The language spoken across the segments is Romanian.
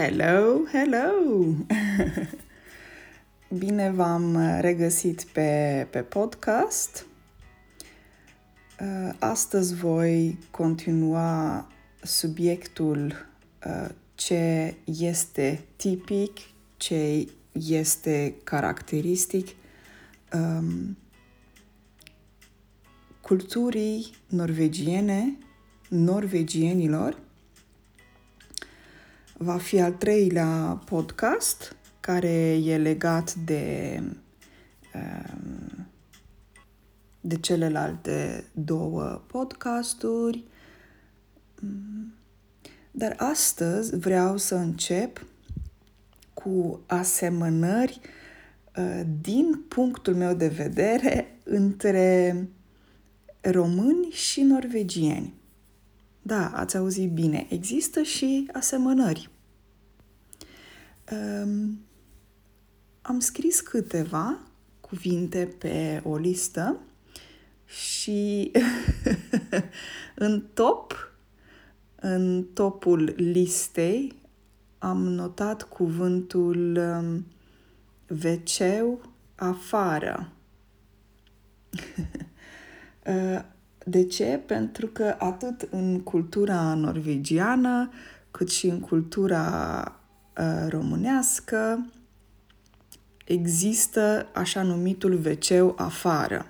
Hello, hello! Bine v-am regăsit pe, pe podcast. Uh, astăzi voi continua subiectul uh, ce este tipic, ce este caracteristic um, culturii norvegiene, norvegienilor va fi al treilea podcast care e legat de, um, de celelalte două podcasturi. Dar astăzi vreau să încep cu asemănări uh, din punctul meu de vedere între români și norvegieni. Da, ați auzit bine, există și asemănări. Um, am scris câteva cuvinte pe o listă și în top, în topul listei, am notat cuvântul um, veceu afară. Uh, de ce? Pentru că atât în cultura norvegiană, cât și în cultura uh, românească, există așa numitul veceu afară.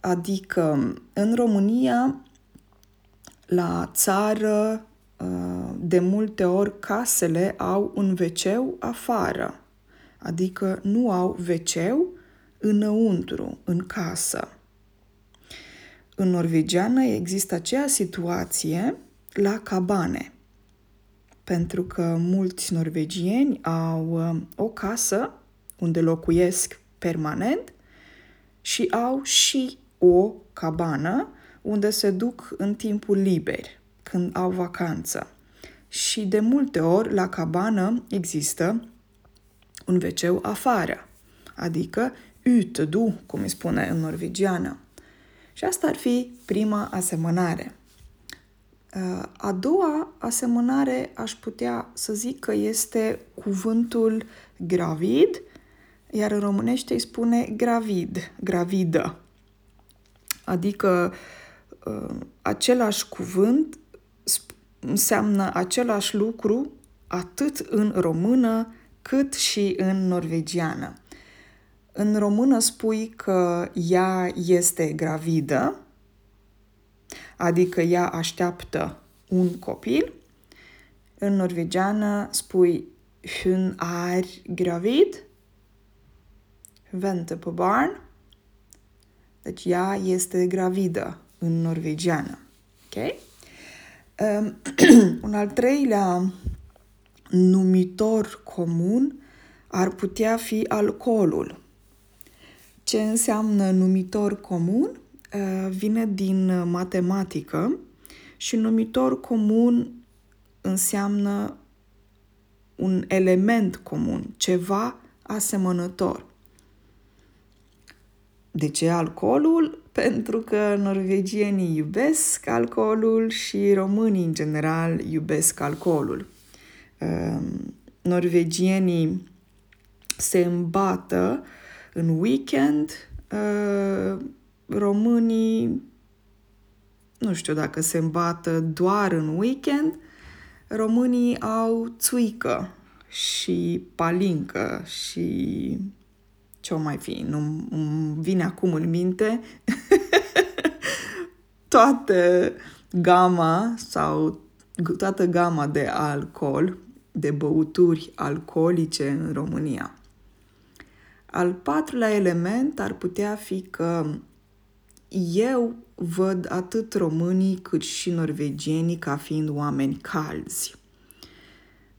Adică, în România, la țară, uh, de multe ori casele au un veceu afară, adică nu au veceu înăuntru, în casă. În norvegiană există aceea situație la cabane, pentru că mulți norvegieni au uh, o casă unde locuiesc permanent și au și o cabană unde se duc în timpul liber, când au vacanță. Și de multe ori la cabană există un wc afară, adică utedo, cum îi spune în norvegiană. Și asta ar fi prima asemănare. Uh, a doua asemănare aș putea să zic că este cuvântul gravid, iar în românește îi spune gravid, gravidă. Adică uh, același cuvânt înseamnă același lucru atât în română cât și în norvegiană. În română spui că ea este gravidă, adică ea așteaptă un copil. În norvegiană spui hun er gravid, vente på barn. Deci ea este gravidă în norvegiană. Ok? Um, un al treilea numitor comun ar putea fi alcoolul. Ce înseamnă numitor comun? Uh, vine din matematică și numitor comun înseamnă un element comun, ceva asemănător. De ce alcoolul? Pentru că norvegienii iubesc alcoolul și românii în general iubesc alcoolul. Uh, norvegienii se îmbată în weekend, uh, românii, nu știu dacă se îmbată doar în weekend, românii au țuică și palincă și ce o mai fi, nu îmi vine acum în minte toată gama sau toată gama de alcool, de băuturi alcoolice în România. Al patrulea element ar putea fi că eu văd atât românii cât și norvegienii ca fiind oameni calzi.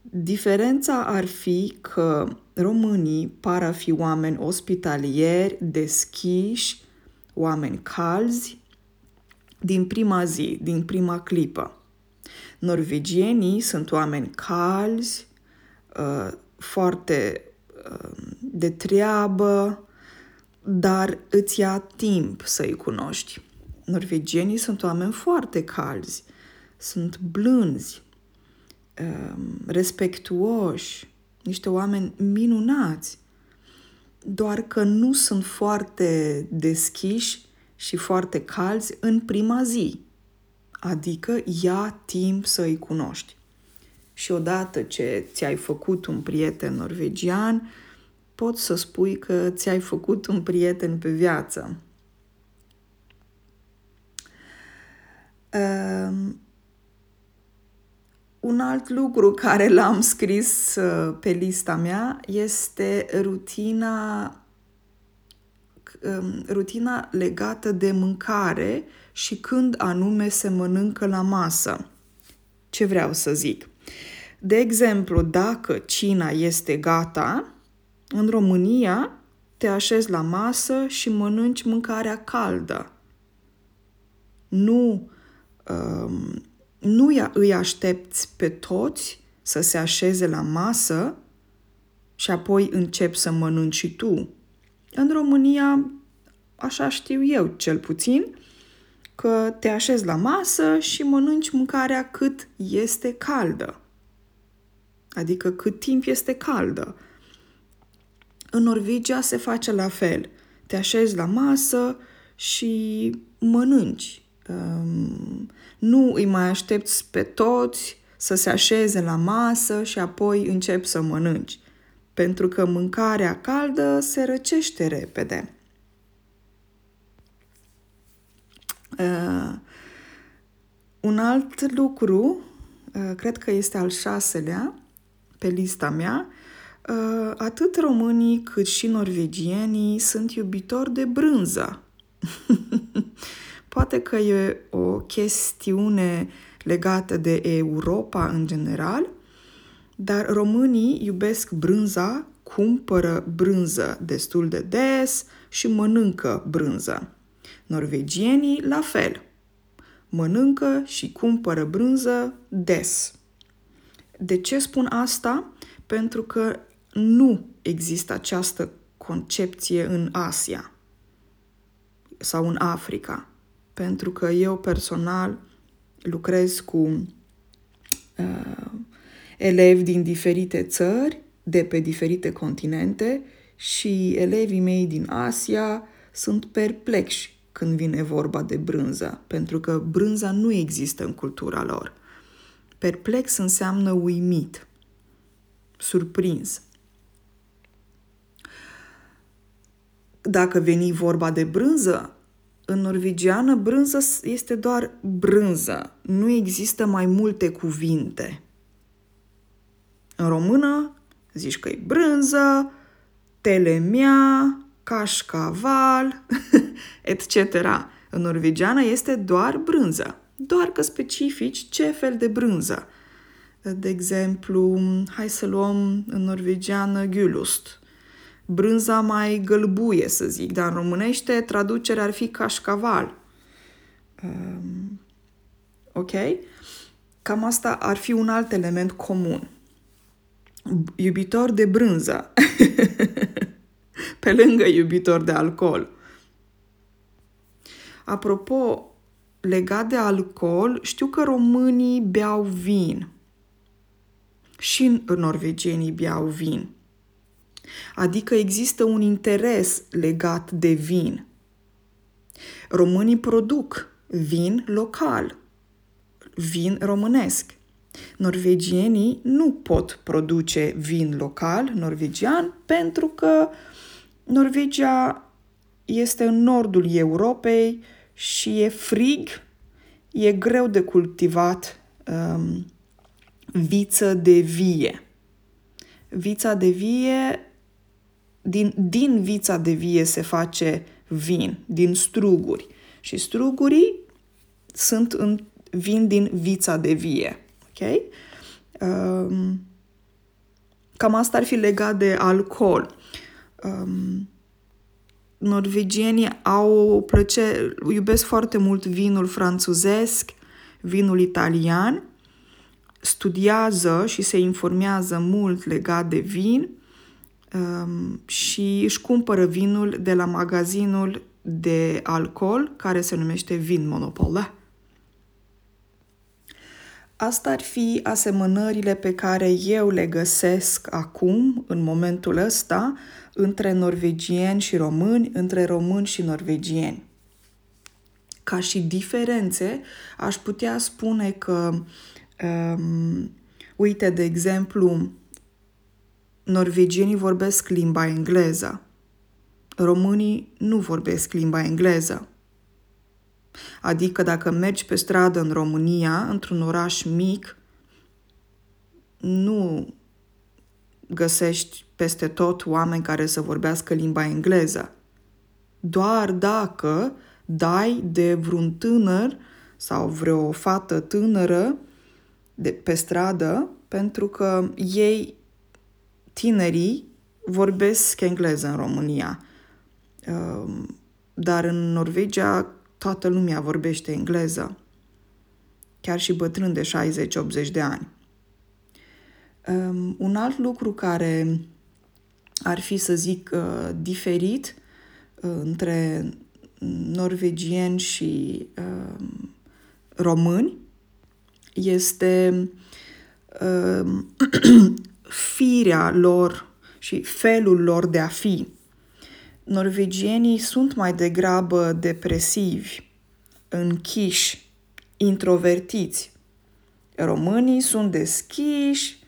Diferența ar fi că românii par a fi oameni ospitalieri, deschiși, oameni calzi, din prima zi, din prima clipă. Norvegienii sunt oameni calzi, uh, foarte de treabă, dar îți ia timp să-i cunoști. Norvegienii sunt oameni foarte calzi, sunt blânzi, um, respectuoși, niște oameni minunați, doar că nu sunt foarte deschiși și foarte calzi în prima zi. Adică ia timp să îi cunoști. Și odată ce ți-ai făcut un prieten norvegian, poți să spui că ți-ai făcut un prieten pe viață. Um, un alt lucru care l-am scris uh, pe lista mea este rutina um, rutina legată de mâncare și când anume se mănâncă la masă. Ce vreau să zic? De exemplu, dacă cina este gata, în România te așezi la masă și mănânci mâncarea caldă. Nu um, nu îi aștepți pe toți să se așeze la masă și apoi începi să mănânci și tu. În România, așa știu eu cel puțin, că te așezi la masă și mănânci mâncarea cât este caldă. Adică cât timp este caldă. În Norvegia se face la fel. Te așezi la masă și mănânci. Um, nu îi mai aștepți pe toți să se așeze la masă și apoi începi să mănânci, pentru că mâncarea caldă se răcește repede. Uh, un alt lucru, uh, cred că este al șaselea pe lista mea, uh, atât românii cât și norvegienii sunt iubitori de brânză. Poate că e o chestiune legată de Europa în general, dar românii iubesc brânza, cumpără brânză destul de des și mănâncă brânză. Norvegienii la fel. Mănâncă și cumpără brânză des. De ce spun asta? Pentru că nu există această concepție în Asia sau în Africa pentru că eu personal lucrez cu uh, elevi din diferite țări, de pe diferite continente și elevii mei din Asia sunt perplexi când vine vorba de brânză, pentru că brânza nu există în cultura lor. Perplex înseamnă uimit, surprins. Dacă veni vorba de brânză, în norvegiană, brânză este doar brânză. Nu există mai multe cuvinte. În română, zici că e brânză, telemea, cașcaval, etc. În norvegiană este doar brânză, doar că specifici ce fel de brânză. De exemplu, hai să luăm în norvegiană gulust brânza mai gălbuie, să zic, dar în românește traducerea ar fi cașcaval. Um, ok? Cam asta ar fi un alt element comun. Iubitor de brânză. Pe lângă iubitor de alcool. Apropo, legat de alcool, știu că românii beau vin. Și norvegienii beau vin. Adică există un interes legat de vin. Românii produc vin local, vin românesc. Norvegienii nu pot produce vin local norvegian pentru că Norvegia este în nordul Europei și e frig, e greu de cultivat um, viță de vie. Vița de vie din, din vița de vie se face vin, din struguri. Și strugurii sunt în, vin din vița de vie. Ok? Um, cam asta ar fi legat de alcool. Um, norvegienii au o plăcere, iubesc foarte mult vinul franțuzesc, vinul italian, studiază și se informează mult legat de vin um, și își cumpără vinul de la magazinul de alcool care se numește Vin Monopol. Asta ar fi asemănările pe care eu le găsesc acum, în momentul ăsta, între norvegieni și români, între români și norvegieni. Ca și diferențe, aș putea spune că, um, uite, de exemplu, norvegienii vorbesc limba engleză, românii nu vorbesc limba engleză. Adică dacă mergi pe stradă în România, într-un oraș mic, nu găsești peste tot oameni care să vorbească limba engleză. Doar dacă dai de vreun tânăr sau vreo fată tânără de pe stradă, pentru că ei, tinerii, vorbesc engleză în România. Ehm, dar în Norvegia toată lumea vorbește engleză, chiar și bătrân de 60-80 de ani. Um, un alt lucru care ar fi, să zic, uh, diferit uh, între norvegieni și uh, români este uh, firea lor și felul lor de a fi norvegienii sunt mai degrabă depresivi, închiși, introvertiți. Românii sunt deschiși,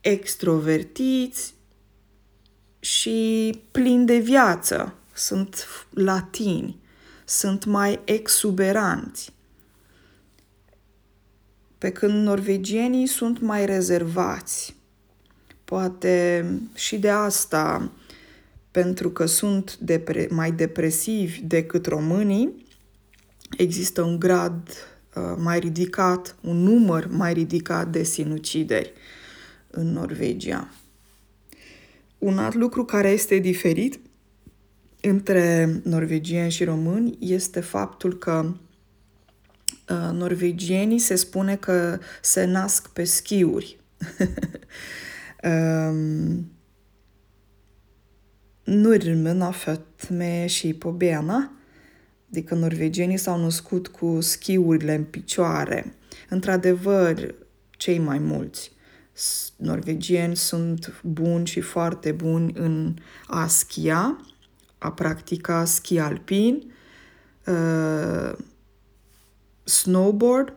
extrovertiți și plini de viață. Sunt latini, sunt mai exuberanți. Pe când norvegienii sunt mai rezervați, Poate și de asta, pentru că sunt depre- mai depresivi decât românii, există un grad uh, mai ridicat, un număr mai ridicat de sinucideri în Norvegia. Un alt lucru care este diferit între norvegieni și români este faptul că uh, norvegienii se spune că se nasc pe schiuri. Um, nordmenn har født med ski på bena. Adică norvegienii s-au născut cu schiurile în picioare. Într-adevăr, cei mai mulți norvegieni sunt buni și foarte buni în a schia, a practica schi alpin, uh, snowboard,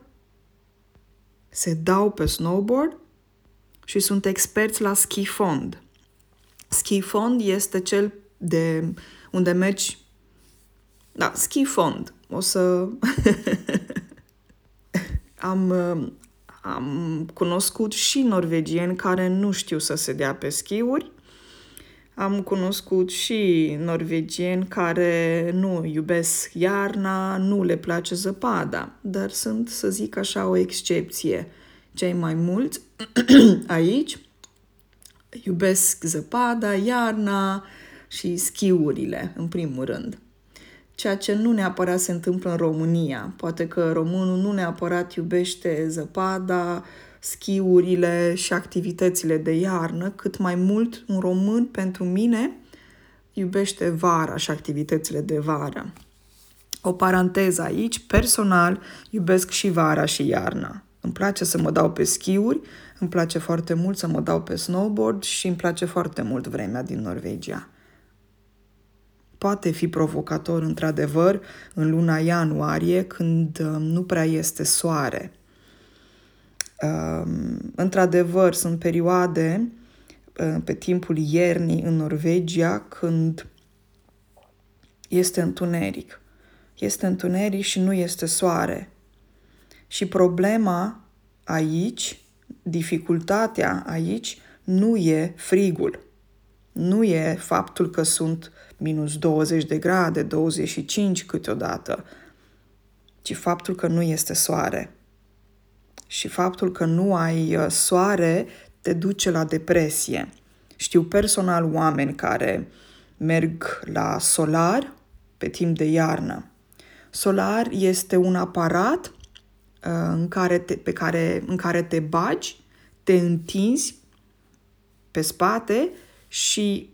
se dau pe snowboard și sunt experți la ski fond. Ski fond este cel de unde mergi da, ski fond. O să am am cunoscut și norvegieni care nu știu să se dea pe schiuri. Am cunoscut și norvegieni care nu iubesc iarna, nu le place zăpada, dar sunt, să zic așa, o excepție cei mai mulți aici iubesc zăpada, iarna și schiurile, în primul rând. Ceea ce nu neapărat se întâmplă în România. Poate că românul nu neapărat iubește zăpada, schiurile și activitățile de iarnă, cât mai mult un român, pentru mine, iubește vara și activitățile de vară. O paranteză aici, personal, iubesc și vara și iarna. Îmi place să mă dau pe schiuri, îmi place foarte mult să mă dau pe snowboard și îmi place foarte mult vremea din Norvegia. Poate fi provocator, într-adevăr, în luna ianuarie, când um, nu prea este soare. Um, într-adevăr, sunt perioade uh, pe timpul iernii în Norvegia când este întuneric. Este întuneric și nu este soare. Și problema aici, dificultatea aici, nu e frigul. Nu e faptul că sunt minus 20 de grade, 25 câteodată, ci faptul că nu este soare. Și faptul că nu ai uh, soare te duce la depresie. Știu personal oameni care merg la solar pe timp de iarnă. Solar este un aparat Uh, în care te, pe care, în care te bagi, te întinzi pe spate și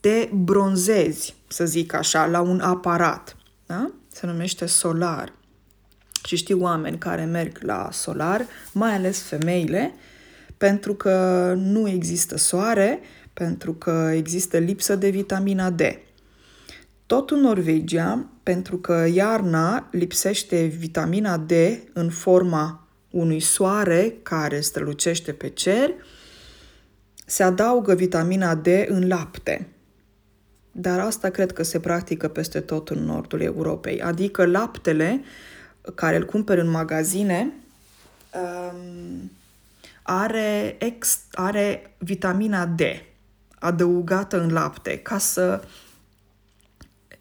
te bronzezi, să zic așa, la un aparat. Da? se numește solar. Și știu oameni care merg la solar, mai ales femeile, pentru că nu există soare, pentru că există lipsă de vitamina D. Tot în Norvegia, pentru că iarna lipsește vitamina D în forma unui soare care strălucește pe cer, se adaugă vitamina D în lapte. Dar asta cred că se practică peste tot în nordul Europei. Adică laptele care îl cumperi în magazine um, are, ex, are vitamina D adăugată în lapte ca să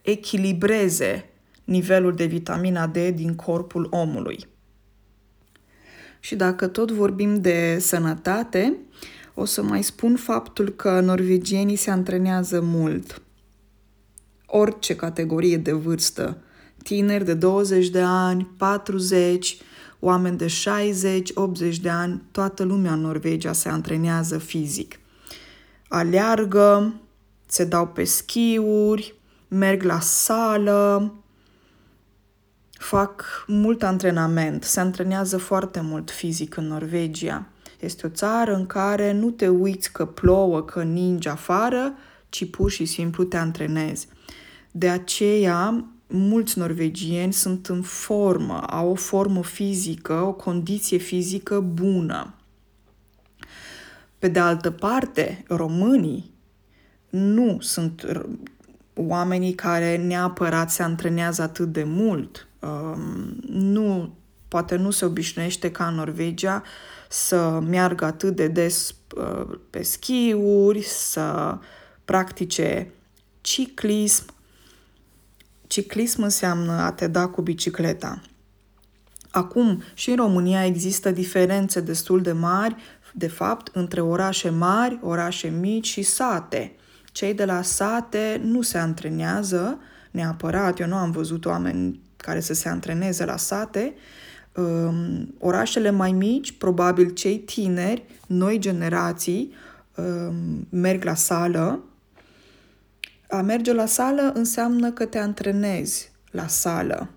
echilibreze nivelul de vitamina D din corpul omului. Și dacă tot vorbim de sănătate, o să mai spun faptul că norvegienii se antrenează mult. Orice categorie de vârstă, tineri de 20 de ani, 40, oameni de 60, 80 de ani, toată lumea în Norvegia se antrenează fizic. Aleargă, se dau pe schiuri, merg la sală, fac mult antrenament, se antrenează foarte mult fizic în Norvegia. Este o țară în care nu te uiți că plouă, că ninge afară, ci pur și simplu te antrenezi. De aceea, mulți norvegieni sunt în formă, au o formă fizică, o condiție fizică bună. Pe de altă parte, românii nu sunt oamenii care neapărat se antrenează atât de mult. Um, nu, poate nu se obișnuiește ca în Norvegia să meargă atât de des uh, pe schiuri, să practice ciclism. Ciclism înseamnă a te da cu bicicleta. Acum, și în România există diferențe destul de mari, de fapt, între orașe mari, orașe mici și sate. Cei de la sate nu se antrenează neapărat, eu nu am văzut oameni care să se antreneze la sate. Um, orașele mai mici, probabil cei tineri, noi generații, um, merg la sală. A merge la sală înseamnă că te antrenezi la sală.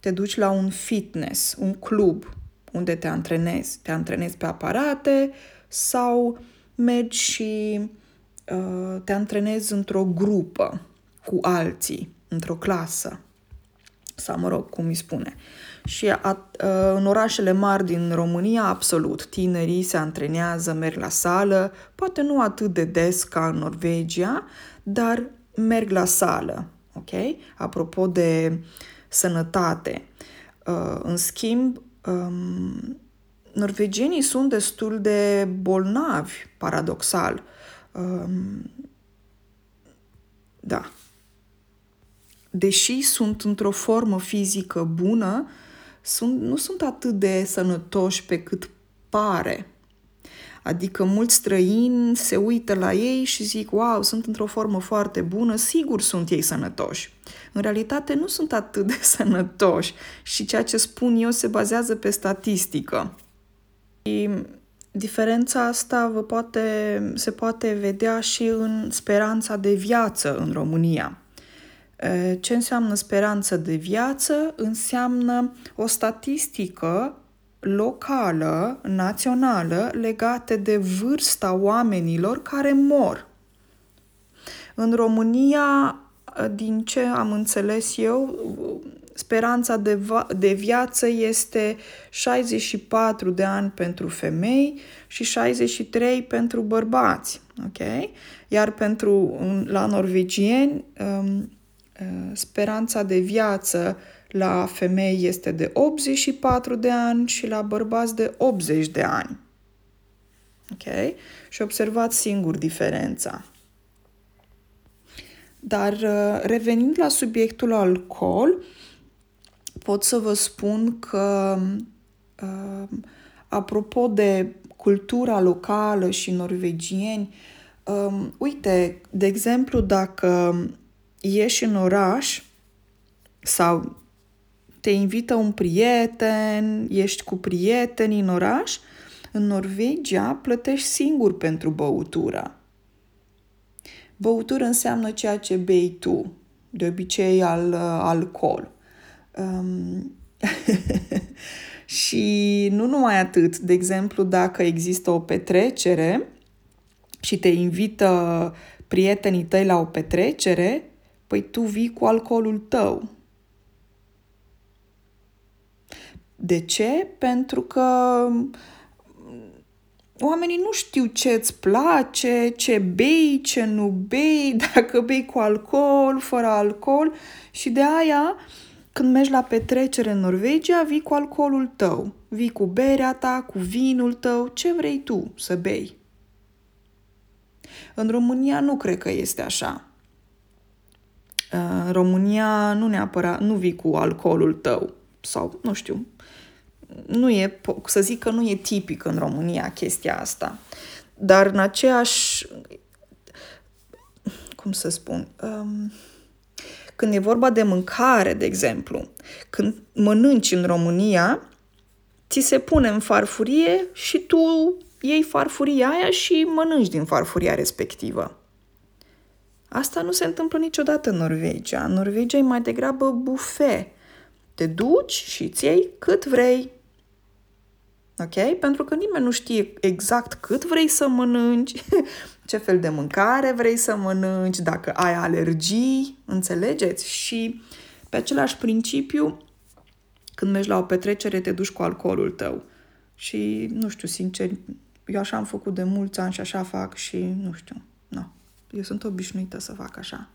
Te duci la un fitness, un club unde te antrenezi. Te antrenezi pe aparate sau mergi și uh, te antrenezi într-o grupă cu alții, într-o clasă sau mă rog, cum îi spune. Și a, a, în orașele mari din România, absolut, tinerii se antrenează, merg la sală, poate nu atât de des ca în Norvegia, dar merg la sală, ok? Apropo de sănătate. Uh, în schimb, um, norvegienii sunt destul de bolnavi, paradoxal. Um, da, deși sunt într-o formă fizică bună, sunt, nu sunt atât de sănătoși pe cât pare. Adică mulți străini se uită la ei și zic, wow, sunt într-o formă foarte bună, sigur sunt ei sănătoși. În realitate nu sunt atât de sănătoși și ceea ce spun eu se bazează pe statistică. Și diferența asta vă poate, se poate vedea și în speranța de viață în România. Ce înseamnă speranță de viață? Înseamnă o statistică locală, națională, legate de vârsta oamenilor care mor. În România, din ce am înțeles eu, speranța de, de viață este 64 de ani pentru femei și 63 pentru bărbați. Ok? Iar pentru la norvegieni, um, Uh, speranța de viață la femei este de 84 de ani și la bărbați de 80 de ani. Ok? Și observați singur diferența. Dar uh, revenind la subiectul alcool, pot să vă spun că, uh, apropo de cultura locală și norvegieni, um, uite, de exemplu, dacă ieși în oraș sau te invită un prieten, ești cu prieteni în oraș, în Norvegia plătești singur pentru băutură. Băutură înseamnă ceea ce bei tu. de obicei al uh, alcool. Um, și nu numai atât, de exemplu, dacă există o petrecere și te invită prietenii tăi la o petrecere, păi tu vii cu alcoolul tău. De ce? Pentru că oamenii nu știu ce îți place, ce bei, ce nu bei, dacă bei cu alcool, fără alcool și de aia când mergi la petrecere în Norvegia, vii cu alcoolul tău, vii cu berea ta, cu vinul tău, ce vrei tu să bei. În România nu cred că este așa. În România nu neapărat, nu vii cu alcoolul tău sau, nu știu, nu e, să zic că nu e tipic în România chestia asta. Dar în aceeași, cum să spun, um, când e vorba de mâncare, de exemplu, când mănânci în România, ți se pune în farfurie și tu iei farfuria aia și mănânci din farfuria respectivă. Asta nu se întâmplă niciodată în Norvegia. În Norvegia e mai degrabă buffet. Te duci și îți iei cât vrei. Ok? Pentru că nimeni nu știe exact cât vrei să mănânci, ce fel de mâncare vrei să mănânci, dacă ai alergii, înțelegeți? Și pe același principiu, când mergi la o petrecere, te duci cu alcoolul tău. Și, nu știu, sincer, eu așa am făcut de mulți ani și așa fac și, nu știu, nu. Eu sunt obișnuită să fac așa.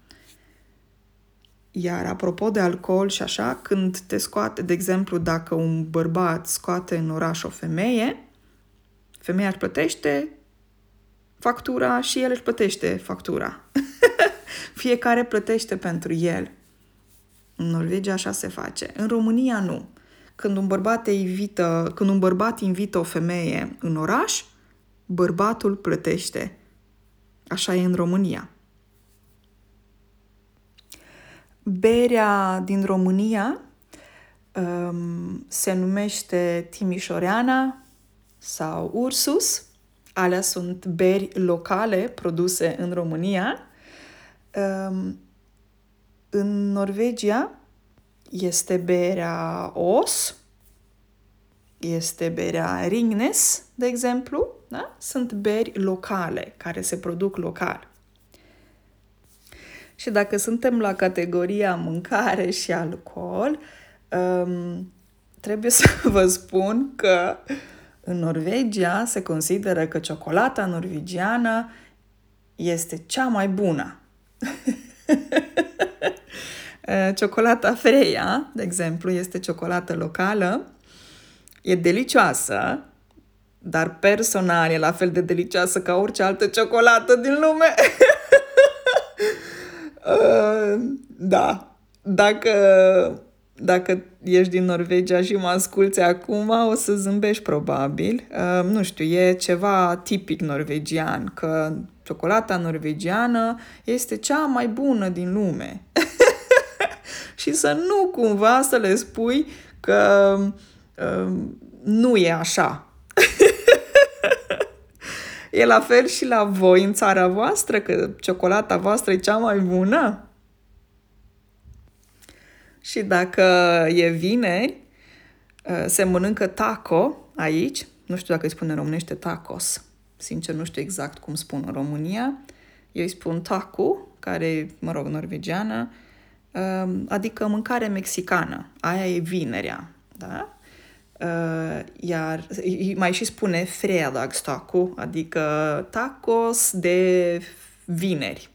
Iar apropo de alcool și așa, când te scoate, de exemplu, dacă un bărbat scoate în oraș o femeie, femeia își plătește factura și el își plătește factura. Fiecare plătește pentru el. În Norvegia așa se face. În România nu. Când un bărbat invită, când un bărbat invită o femeie în oraș, bărbatul plătește. Așa e în România. Berea din România um, se numește Timișoreana sau Ursus. Alea sunt beri locale produse în România. Um, în Norvegia este berea Os, este berea Ringnes, de exemplu. Da? Sunt beri locale care se produc local. Și dacă suntem la categoria mâncare și alcool, um, trebuie să vă spun că în Norvegia se consideră că ciocolata norvegiană este cea mai bună. Ciocolata Freia, de exemplu, este ciocolată locală, e delicioasă, dar personal e la fel de delicioasă ca orice altă ciocolată din lume. Uh, da. Dacă, dacă ești din Norvegia și mă asculți acum, o să zâmbești probabil. Uh, nu știu, e ceva tipic norvegian, că ciocolata norvegiană este cea mai bună din lume. și să nu cumva să le spui că uh, nu e așa. E la fel și la voi în țara voastră, că ciocolata voastră e cea mai bună? Și dacă e vineri, ă, se mănâncă taco aici, nu știu dacă îi spune în românește tacos, sincer nu știu exact cum spun în România, eu îi spun taco, care mă rog, norvegiană, ă, adică mâncare mexicană, aia e vinerea, da? Uh, iar mai și spune fredagstaco, adică tacos de vineri.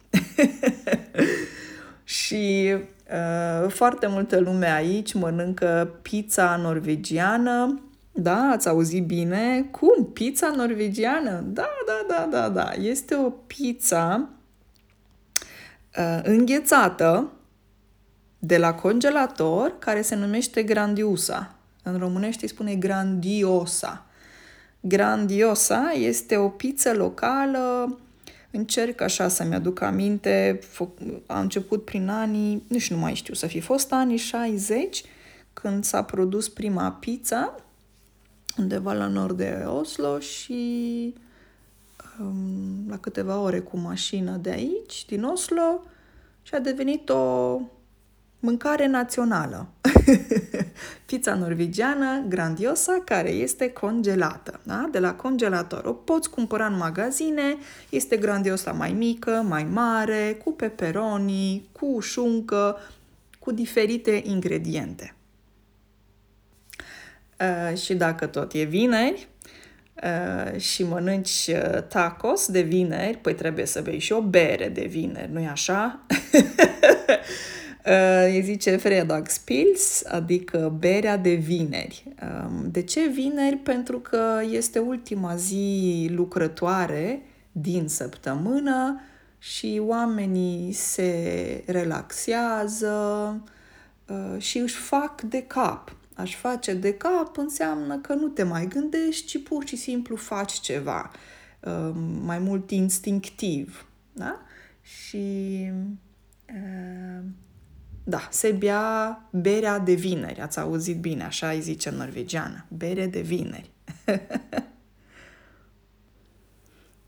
și uh, foarte multă lume aici mănâncă pizza norvegiană. Da, ați auzit bine? Cum? Pizza norvegiană? Da, da, da, da, da. Este o pizza uh, înghețată de la congelator care se numește grandiusa. În românește îi spune grandiosa. Grandiosa este o pizza locală, încerc așa să-mi aduc aminte, a început prin anii, nici nu mai știu, să fi fost anii 60, când s-a produs prima pizza, undeva la nord de Oslo și um, la câteva ore cu mașina de aici, din Oslo, și a devenit o Mâncare națională. Pizza norvegiană grandiosa care este congelată. Da? De la congelator. O poți cumpăra în magazine, este grandiosa mai mică, mai mare, cu peperoni, cu șuncă, cu diferite ingrediente. Uh, și dacă tot e vineri, Uh, și mănânci uh, tacos de vineri, păi trebuie să bei și o bere de vineri, nu-i așa? uh, îi zice Fredagspils, adică berea de vineri. Uh, de ce vineri? Pentru că este ultima zi lucrătoare din săptămână și oamenii se relaxează uh, și își fac de cap aș face de cap înseamnă că nu te mai gândești, ci pur și simplu faci ceva uh, mai mult instinctiv. Da? Și uh, da, se bea berea de vineri. Ați auzit bine, așa îi zice în norvegiană. Bere de vineri.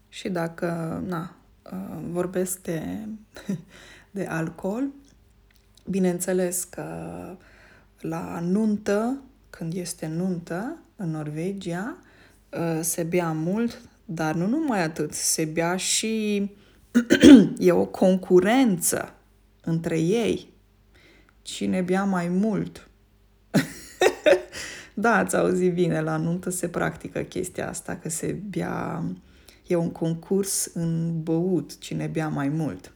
și dacă na, uh, vorbesc de, de alcool, bineînțeles că la nuntă, când este nuntă în Norvegia, uh, se bea mult, dar nu numai atât, se bea și e o concurență între ei. Cine bea mai mult? da, ați auzit bine, la nuntă se practică chestia asta, că se bea, e un concurs în băut, cine bea mai mult.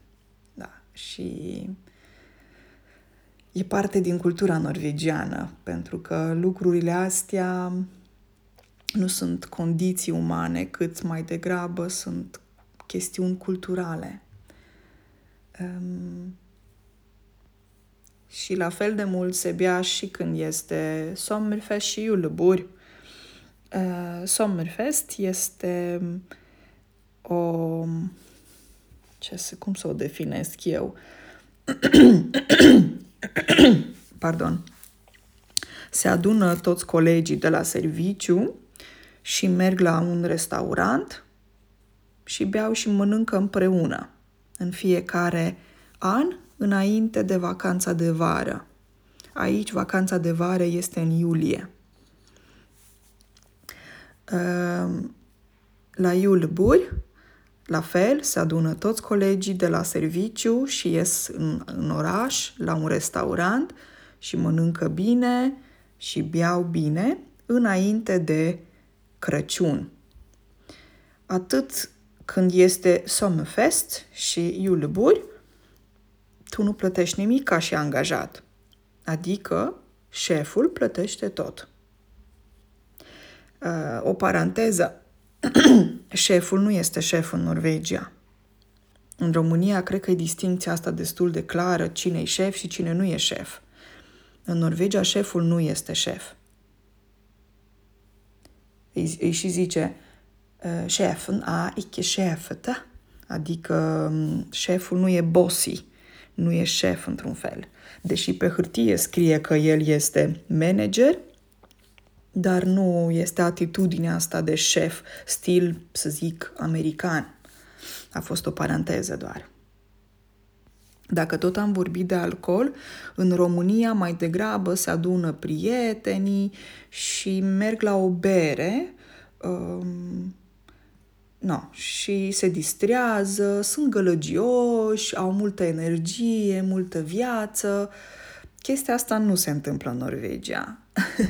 Da, și e parte din cultura norvegiană, pentru că lucrurile astea nu sunt condiții umane, cât mai degrabă sunt chestiuni culturale. Um, și la fel de mult se bea și când este Sommerfest și Julebur. Uh, Sommerfest este o... Ce să, cum să o definesc eu? pardon, se adună toți colegii de la serviciu și merg la un restaurant și beau și mănâncă împreună în fiecare an înainte de vacanța de vară. Aici vacanța de vară este în iulie. Ehm, la Iulburi la fel, se adună toți colegii de la serviciu și ies în, în oraș, la un restaurant și mănâncă bine și beau bine înainte de Crăciun. Atât când este Sommerfest și Juleburi, tu nu plătești nimic ca și angajat. Adică șeful plătește tot. Uh, o paranteză șeful nu este șef în Norvegia. În România, cred că e distinția asta destul de clară, cine e șef și cine nu e șef. În Norvegia, șeful nu este șef. Îi, îi și zice, șeful a ikke șefete, adică șeful nu e bossy, nu e șef într-un fel. Deși pe hârtie scrie că el este manager, dar nu este atitudinea asta de șef, stil, să zic, american. A fost o paranteză doar. Dacă tot am vorbit de alcool, în România mai degrabă se adună prietenii și merg la o bere um, no, și se distrează, sunt gălăgioși, au multă energie, multă viață. Chestia asta nu se întâmplă în Norvegia.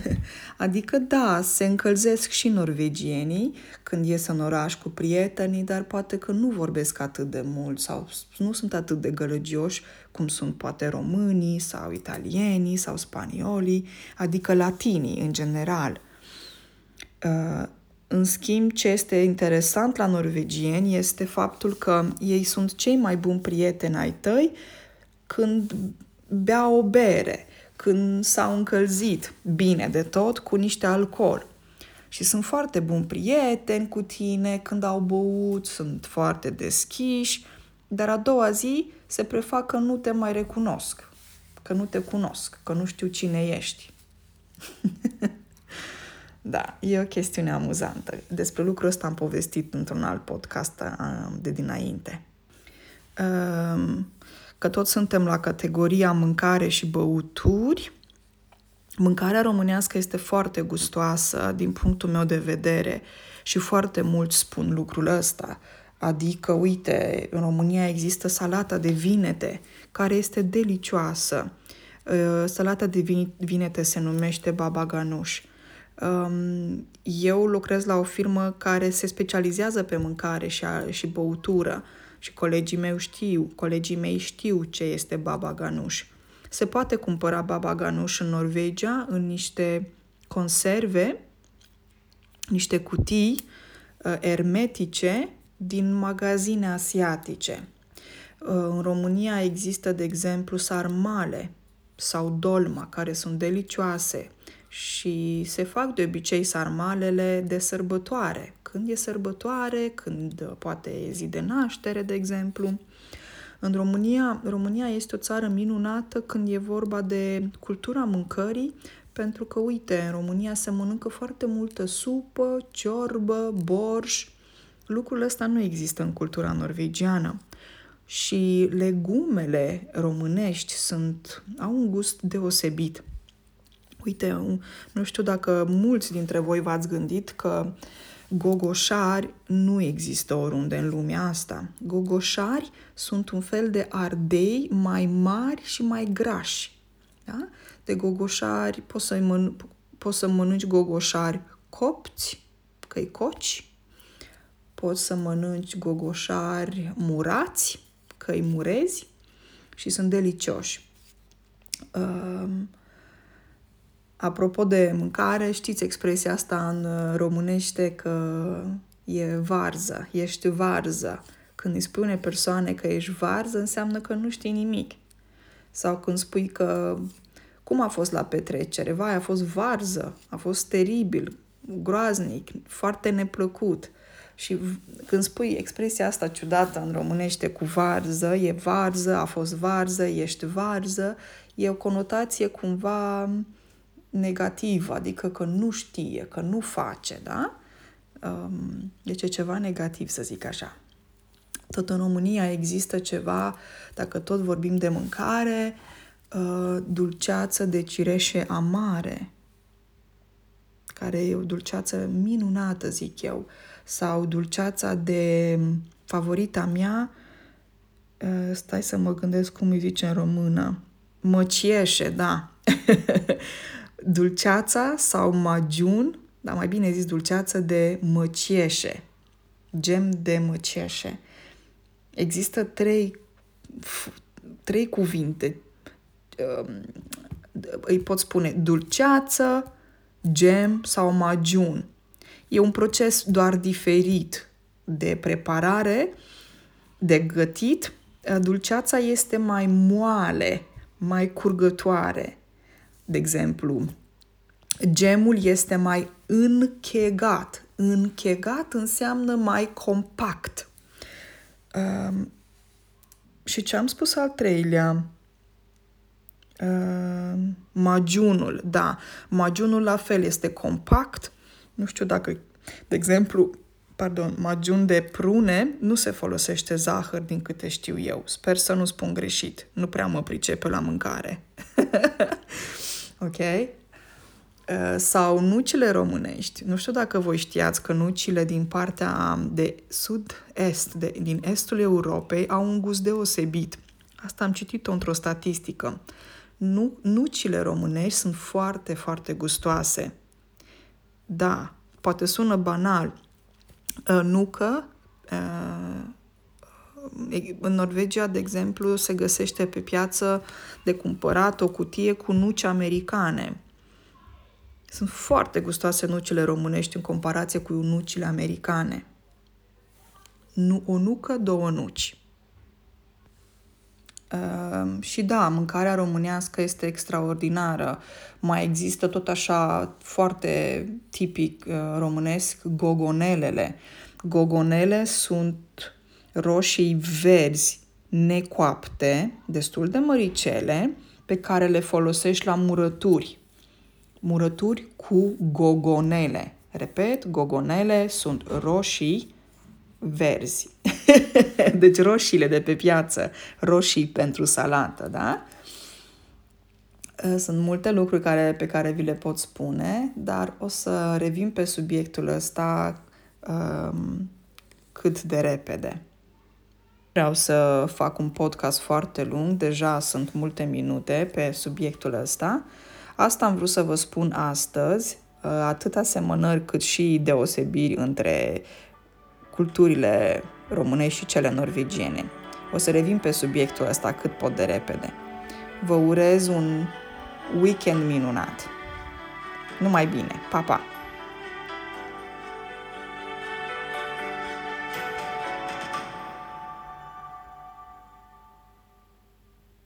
adică, da, se încălzesc și norvegienii când ies în oraș cu prietenii, dar poate că nu vorbesc atât de mult sau nu sunt atât de gălăgioși cum sunt poate românii sau italienii sau spaniolii, adică latinii în general. Uh, în schimb, ce este interesant la norvegieni este faptul că ei sunt cei mai buni prieteni ai tăi când bea o bere când s-au încălzit bine de tot cu niște alcool. Și sunt foarte buni prieteni cu tine când au băut, sunt foarte deschiși, dar a doua zi se prefac că nu te mai recunosc, că nu te cunosc, că nu știu cine ești. da, e o chestiune amuzantă. Despre lucrul ăsta am povestit într-un alt podcast de dinainte. Um, că toți suntem la categoria mâncare și băuturi, mâncarea românească este foarte gustoasă din punctul meu de vedere și foarte mult spun lucrul ăsta. Adică, uite, în România există salata de vinete, care este delicioasă. Uh, salata de vinete se numește baba ganuș. Um, eu lucrez la o firmă care se specializează pe mâncare și, a, și băutură și colegii mei știu, colegii mei știu ce este baba ganuș. Se poate cumpăra baba ganuș în Norvegia în niște conserve, niște cutii uh, ermetice din magazine asiatice. Uh, în România există, de exemplu, sarmale sau dolma, care sunt delicioase și se fac de obicei sarmalele de sărbătoare. Când e sărbătoare, când uh, poate e zi de naștere, de exemplu. În România, România este o țară minunată când e vorba de cultura mâncării, pentru că, uite, în România se mănâncă foarte multă supă, ciorbă, borș. Lucrul ăsta nu există în cultura norvegiană. Și legumele românești sunt, au un gust deosebit. Uite, nu știu dacă mulți dintre voi v-ați gândit că gogoșari nu există oriunde în lumea asta. Gogoșari sunt un fel de ardei mai mari și mai grași. Da? De gogoșari poți să, măn- poți să mănânci gogoșari copți, căi coci, poți să mănânci gogoșari murați, căi murezi și sunt delicioși. Uh, Apropo de mâncare, știți expresia asta în uh, românește că e varză, ești varză. Când îi spui unei persoane că ești varză, înseamnă că nu știi nimic. Sau când spui că cum a fost la petrecere, vai, a fost varză, a fost teribil, groaznic, foarte neplăcut. Și când spui expresia asta ciudată în românește cu varză, e varză, a fost varză, ești varză, e o conotație cumva negativ, adică că nu știe, că nu face, da? Um, deci e ceva negativ, să zic așa. Tot în România există ceva, dacă tot vorbim de mâncare, uh, dulceață de cireșe amare, care e o dulceață minunată, zic eu, sau dulceața de favorita mea, uh, stai să mă gândesc cum îi zice în română, măcieșe, da. dulceața sau magiun, dar mai bine zis dulceață de măcieșe, gem de măcieșe. Există trei, trei cuvinte. Um, îi pot spune dulceață, gem sau magiun. E un proces doar diferit de preparare, de gătit. Dulceața este mai moale, mai curgătoare de exemplu, gemul este mai închegat. Închegat înseamnă mai compact. Uh, și ce am spus al treilea? Uh, magiunul, da. Magiunul la fel este compact. Nu știu dacă, de exemplu, pardon, magiun de prune nu se folosește zahăr din câte știu eu. Sper să nu spun greșit. Nu prea mă pricepe la mâncare. ok? Uh, sau nucile românești. Nu știu dacă voi știați că nucile din partea de sud-est, de, din estul Europei, au un gust deosebit. Asta am citit-o într-o statistică. Nu, nucile românești sunt foarte, foarte gustoase. Da, poate sună banal. Uh, nucă, uh, în Norvegia, de exemplu, se găsește pe piață de cumpărat o cutie cu nuci americane. Sunt foarte gustoase nucile românești în comparație cu nucile americane. Nu, o nucă, două nuci. Uh, și da, mâncarea românească este extraordinară. Mai există tot așa foarte tipic uh, românesc gogonelele. Gogonele sunt roșii verzi necoapte, destul de măricele, pe care le folosești la murături. Murături cu gogonele. Repet, gogonele sunt roșii verzi. deci roșiile de pe piață, roșii pentru salată, da? Uh, sunt multe lucruri care, pe care vi le pot spune, dar o să revin pe subiectul ăsta um, cât de repede. Vreau să fac un podcast foarte lung, deja sunt multe minute pe subiectul ăsta. Asta am vrut să vă spun astăzi, uh, atât asemănări cât și deosebiri între culturile românești și cele norvegiene. O să revin pe subiectul ăsta cât pot de repede. Vă urez un weekend minunat. Numai bine. Pa, pa!